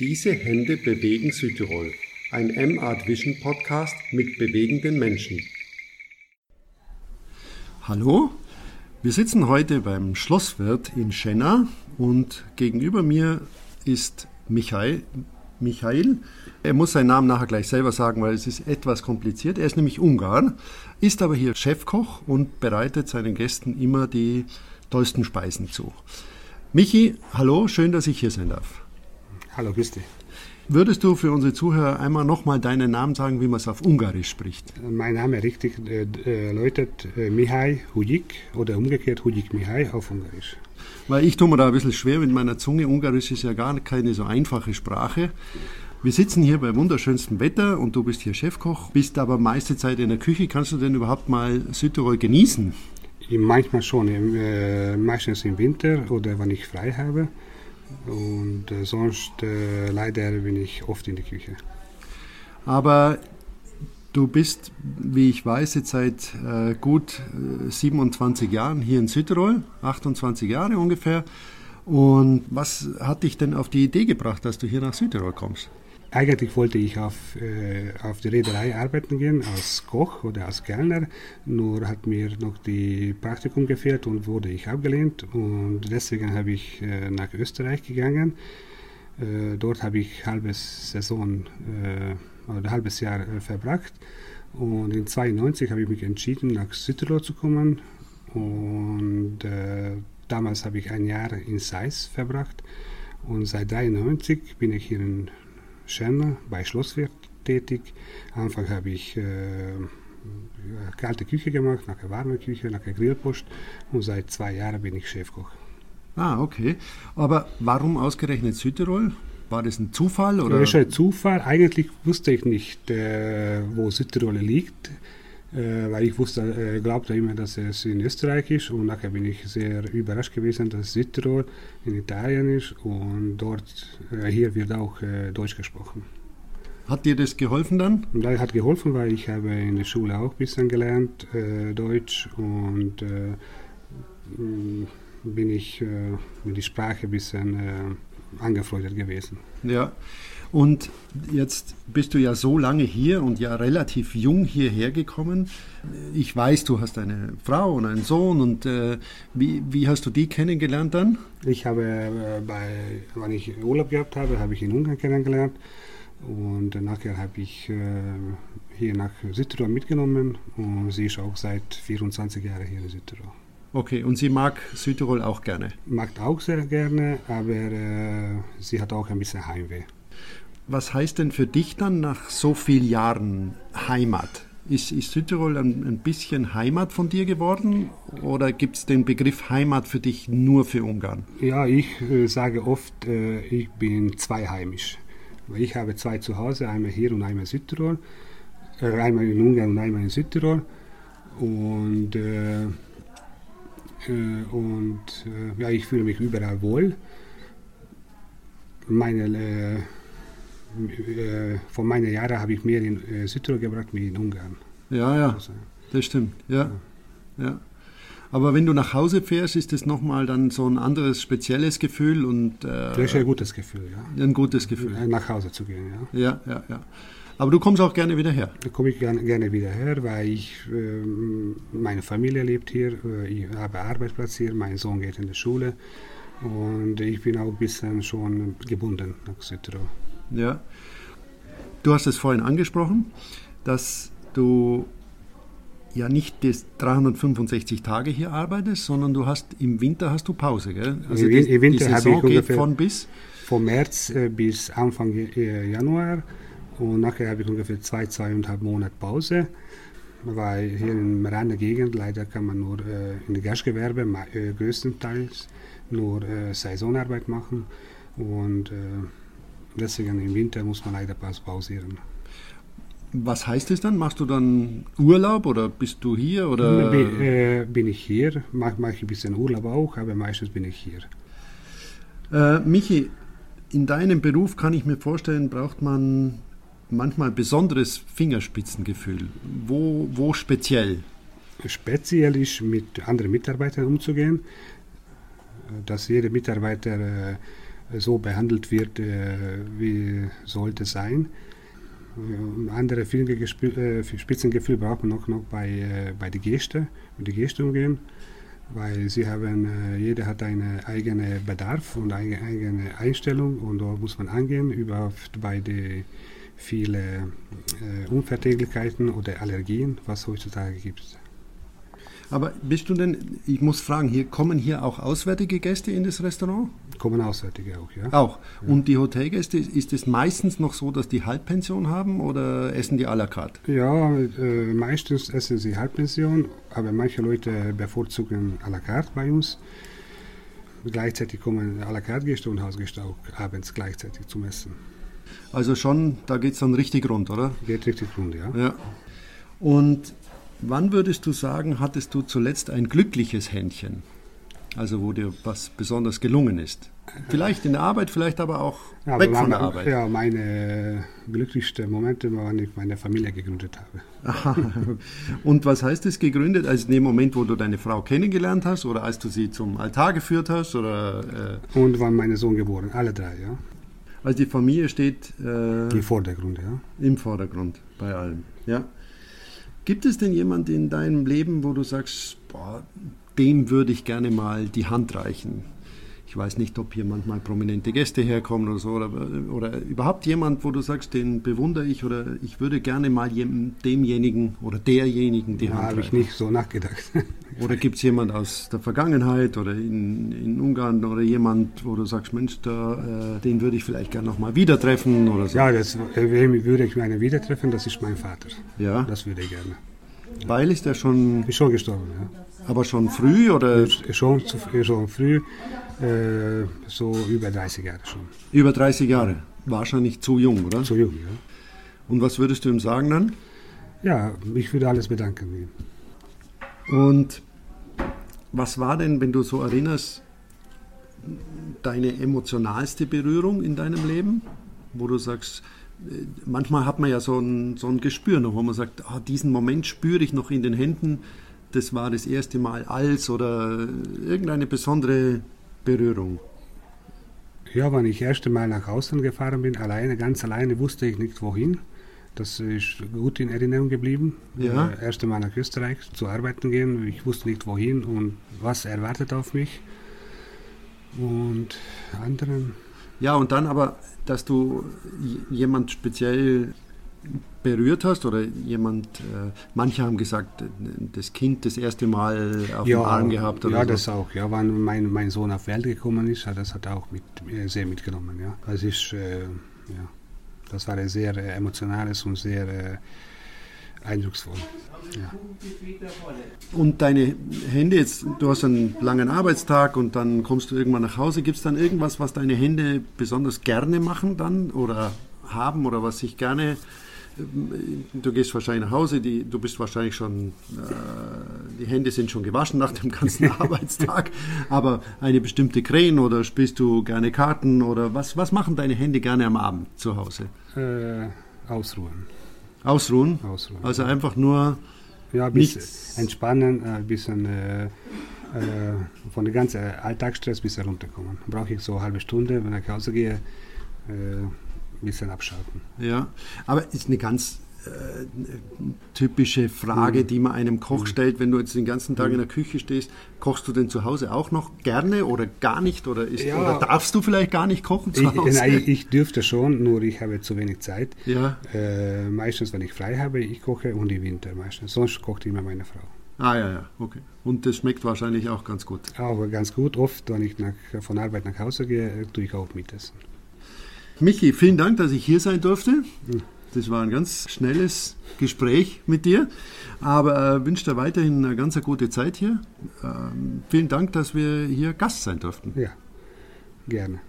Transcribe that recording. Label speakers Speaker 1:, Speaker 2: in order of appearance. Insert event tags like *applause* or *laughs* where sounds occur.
Speaker 1: Diese Hände bewegen Südtirol. Ein M-Art Vision Podcast mit bewegenden Menschen. Hallo, wir sitzen heute beim Schlosswirt in Schenna und gegenüber mir ist Michael. Michael. Er muss seinen Namen nachher gleich selber sagen, weil es ist etwas kompliziert. Er ist nämlich Ungar, ist aber hier Chefkoch und bereitet seinen Gästen immer die tollsten Speisen zu. Michi, hallo, schön, dass ich hier sein darf.
Speaker 2: Hallo, grüß dich.
Speaker 1: Würdest du für unsere Zuhörer einmal nochmal deinen Namen sagen, wie man es auf Ungarisch spricht?
Speaker 2: Mein Name richtig äh, äh läutet äh, Mihai Hujik oder umgekehrt Hujik Mihai auf Ungarisch.
Speaker 1: Weil ich tue mir da ein bisschen schwer mit meiner Zunge. Ungarisch ist ja gar keine so einfache Sprache. Wir sitzen hier bei wunderschönstem Wetter und du bist hier Chefkoch, bist aber meiste Zeit in der Küche. Kannst du denn überhaupt mal Südtirol genießen?
Speaker 2: Manchmal schon, äh, meistens im Winter oder wenn ich frei habe. Und äh, sonst äh, leider bin ich oft in der Küche.
Speaker 1: Aber du bist, wie ich weiß, jetzt seit äh, gut 27 äh, Jahren hier in Südtirol, 28 Jahre ungefähr. Und was hat dich denn auf die Idee gebracht, dass du hier nach Südtirol kommst?
Speaker 2: Eigentlich wollte ich auf, äh, auf die Reederei arbeiten gehen, als Koch oder als Kellner, nur hat mir noch die Praktikum gefehlt und wurde ich abgelehnt. Und deswegen habe ich äh, nach Österreich gegangen. Äh, dort habe ich halbes Saison äh, oder halbes Jahr äh, verbracht. Und in 92 habe ich mich entschieden, nach Südtirol zu kommen. Und äh, damals habe ich ein Jahr in Seis verbracht. Und seit 93 bin ich hier in Schenner bei Schlosswirt tätig. Anfang habe ich äh, kalte Küche gemacht, nachher warme Küche, nachher Grillpost und seit zwei Jahren bin ich Chefkoch.
Speaker 1: Ah, okay. Aber warum ausgerechnet Südtirol? War das ein Zufall? Oder?
Speaker 2: Das ist ein Zufall. Eigentlich wusste ich nicht, äh, wo Südtirol liegt, weil ich wusste, äh, glaubte immer, dass es in Österreich ist und nachher bin ich sehr überrascht gewesen, dass Südtirol in Italien ist und dort, äh, hier wird auch äh, Deutsch gesprochen.
Speaker 1: Hat dir das geholfen dann?
Speaker 2: Das hat geholfen, weil ich habe in der Schule auch ein bisschen gelernt, äh, Deutsch und äh, bin ich mit der Sprache ein bisschen angefreundet gewesen.
Speaker 1: Ja, und jetzt bist du ja so lange hier und ja relativ jung hierher gekommen. Ich weiß, du hast eine Frau und einen Sohn und äh, wie, wie hast du die kennengelernt dann?
Speaker 2: Ich habe, äh, bei, wenn ich Urlaub gehabt habe, habe ich in Ungarn kennengelernt und nachher habe ich äh, hier nach Südtirol mitgenommen und sie ist auch seit 24 Jahren hier in Südtirol.
Speaker 1: Okay, und sie mag Südtirol auch gerne?
Speaker 2: Mag auch sehr gerne, aber äh, sie hat auch ein bisschen Heimweh.
Speaker 1: Was heißt denn für dich dann nach so vielen Jahren Heimat? Ist, ist Südtirol ein, ein, bisschen Heimat von dir geworden oder gibt es den Begriff Heimat für dich nur für Ungarn?
Speaker 2: Ja, ich äh, sage oft, äh, ich bin zweiheimisch. Ich habe zwei zu Hause, einmal hier und einmal in Südtirol, äh, einmal in Ungarn und einmal in Südtirol. Und, äh, äh, und äh, ja, ich fühle mich überall wohl. Meine äh, von meinen Jahren habe ich mehr in äh, Südtirol gebracht wie in Ungarn.
Speaker 1: Ja, ja, also, das stimmt. Ja, ja. ja. Aber wenn du nach Hause fährst, ist das nochmal dann so ein anderes spezielles Gefühl und.
Speaker 2: Äh, das ist ein gutes Gefühl, ja.
Speaker 1: Ein gutes Gefühl.
Speaker 2: Äh, nach Hause zu gehen,
Speaker 1: ja. Ja, ja, ja. Aber du kommst auch gerne wieder her?
Speaker 2: Da komme ich gerne, gerne wieder her, weil ich, äh, meine Familie lebt hier, äh, ich habe Arbeitsplatz hier, mein Sohn geht in die Schule und ich bin auch ein bisschen schon gebunden nach Südtirol.
Speaker 1: Ja. Du hast es vorhin angesprochen, dass du ja nicht das 365 Tage hier arbeitest, sondern du hast im Winter hast du Pause, gell?
Speaker 2: Also Im, die, Winter die Saison geht von bis von März äh, bis Anfang äh, Januar und nachher habe ich ungefähr zwei, zweieinhalb Monate Pause, weil hier in meiner Gegend leider kann man nur äh, in der Gastgewerbe äh, größtenteils nur äh, Saisonarbeit machen und äh, Deswegen im Winter muss man leider pausieren.
Speaker 1: Was heißt das dann? Machst du dann Urlaub oder bist du hier? Oder?
Speaker 2: Bin, äh, bin ich hier, mache mach ein bisschen Urlaub auch, aber meistens bin ich hier.
Speaker 1: Äh, Michi, in deinem Beruf kann ich mir vorstellen, braucht man manchmal besonderes Fingerspitzengefühl. Wo, wo speziell?
Speaker 2: Speziell ist, mit anderen Mitarbeitern umzugehen, dass jeder Mitarbeiter äh, so behandelt wird, äh, wie sollte sein. Äh, andere Spitzengefühl braucht man noch, bei, bei der Geste, mit der Geste umgehen, weil sie haben, jeder hat einen eigenen Bedarf und eine eigene Einstellung und da muss man angehen, überhaupt bei den vielen Unverträglichkeiten oder Allergien, was heutzutage gibt.
Speaker 1: Aber bist du denn, ich muss fragen, hier kommen hier auch auswärtige Gäste in das Restaurant?
Speaker 2: Kommen Auswärtige auch, ja.
Speaker 1: Auch. Ja. Und die Hotelgäste, ist es meistens noch so, dass die Halbpension haben oder essen die à la carte?
Speaker 2: Ja, äh, meistens essen sie Halbpension, aber manche Leute bevorzugen à la carte bei uns. Gleichzeitig kommen à la carte Gäste und Hausgäste auch abends gleichzeitig zum Essen.
Speaker 1: Also schon, da geht es dann richtig rund, oder?
Speaker 2: Geht richtig rund, ja.
Speaker 1: ja. Und Wann würdest du sagen, hattest du zuletzt ein glückliches Händchen? Also wo dir was besonders gelungen ist? Vielleicht in der Arbeit, vielleicht aber auch ja, weg von der Arbeit.
Speaker 2: Ja, meine glücklichsten Momente waren, wenn ich meine Familie gegründet habe.
Speaker 1: Aha. Und was heißt es gegründet? Also in dem Moment, wo du deine Frau kennengelernt hast oder als du sie zum Altar geführt hast? Oder,
Speaker 2: äh Und wann mein Sohn geboren, alle drei, ja.
Speaker 1: Also die Familie steht
Speaker 2: äh, im Vordergrund, ja.
Speaker 1: Im Vordergrund bei allem, ja. Gibt es denn jemand in deinem Leben, wo du sagst, boah, dem würde ich gerne mal die Hand reichen? Ich weiß nicht, ob hier manchmal prominente Gäste herkommen oder so, oder, oder überhaupt jemand, wo du sagst, den bewundere ich oder ich würde gerne mal demjenigen oder derjenigen die ja, Hand
Speaker 2: habe ich nicht so nachgedacht. *laughs*
Speaker 1: oder gibt es jemand aus der Vergangenheit oder in, in Ungarn oder jemand, wo du sagst, Mensch, da, äh, den würde ich vielleicht gerne noch mal wieder treffen oder so?
Speaker 2: Ja, das, wem würde ich gerne wieder treffen? Das ist mein Vater.
Speaker 1: Ja.
Speaker 2: Das würde ich gerne.
Speaker 1: Weil ist er schon...
Speaker 2: Ist schon gestorben, ja.
Speaker 1: Aber schon früh oder?
Speaker 2: Schon, schon früh, äh, so über 30 Jahre schon.
Speaker 1: Über 30 Jahre? Wahrscheinlich zu jung, oder?
Speaker 2: Zu jung, ja.
Speaker 1: Und was würdest du ihm sagen dann?
Speaker 2: Ja, ich würde alles bedanken.
Speaker 1: Und was war denn, wenn du so erinnerst, deine emotionalste Berührung in deinem Leben, wo du sagst, manchmal hat man ja so ein, so ein Gespür noch, wo man sagt, ah, diesen Moment spüre ich noch in den Händen, das war das erste Mal als oder irgendeine besondere Berührung?
Speaker 2: Ja, wenn ich das erste Mal nach Ausland gefahren bin, alleine, ganz alleine, wusste ich nicht wohin. Das ist gut in Erinnerung geblieben.
Speaker 1: Ja.
Speaker 2: Das erste Mal nach Österreich zu arbeiten gehen. Ich wusste nicht wohin und was erwartet auf mich. Und anderen.
Speaker 1: Ja, und dann aber, dass du jemand speziell berührt hast oder jemand, äh, manche haben gesagt, das Kind das erste Mal auf ja, dem Arm gehabt oder
Speaker 2: Ja,
Speaker 1: so.
Speaker 2: das auch. Ja, wenn mein, mein Sohn auf Welt gekommen ist, das hat er auch mit, sehr mitgenommen. Ja. Das ist, äh, ja, das war sehr äh, emotionales und sehr äh, eindrucksvoll. Ja.
Speaker 1: Und deine Hände jetzt, du hast einen langen Arbeitstag und dann kommst du irgendwann nach Hause. Gibt es dann irgendwas, was deine Hände besonders gerne machen dann oder haben oder was sich gerne du gehst wahrscheinlich nach Hause, die, du bist wahrscheinlich schon, äh, die Hände sind schon gewaschen nach dem ganzen *laughs* Arbeitstag, aber eine bestimmte Krähen oder spielst du gerne Karten oder was, was machen deine Hände gerne am Abend zu Hause?
Speaker 2: Äh, ausruhen.
Speaker 1: Ausruhen?
Speaker 2: Ausruhen.
Speaker 1: Also einfach nur
Speaker 2: ja, ein bisschen entspannen, ein bisschen äh, äh, von dem ganzen Alltagsstress ein bisschen runterkommen. Brauche ich so eine halbe Stunde, wenn ich nach Hause gehe, äh, ein bisschen abschalten.
Speaker 1: Ja, aber ist eine ganz typische Frage, mhm. die man einem Koch mhm. stellt, wenn du jetzt den ganzen Tag mhm. in der Küche stehst. Kochst du denn zu Hause auch noch gerne oder gar nicht? Oder, ist, ja. oder darfst du vielleicht gar nicht kochen zu Hause?
Speaker 2: Ich, nein, ich dürfte schon, nur ich habe zu wenig Zeit.
Speaker 1: Ja.
Speaker 2: Äh, meistens, wenn ich frei habe, ich koche und im Winter meistens. Sonst kocht immer meine Frau.
Speaker 1: Ah ja, ja, okay. Und das schmeckt wahrscheinlich auch ganz gut.
Speaker 2: Auch ganz gut. Oft, wenn ich nach, von Arbeit nach Hause gehe, tue ich auch Mitessen.
Speaker 1: Michi, vielen Dank, dass ich hier sein durfte. Das war ein ganz schnelles Gespräch mit dir, aber äh, wünsche dir weiterhin eine ganz gute Zeit hier. Ähm, vielen Dank, dass wir hier Gast sein durften.
Speaker 2: Ja, gerne.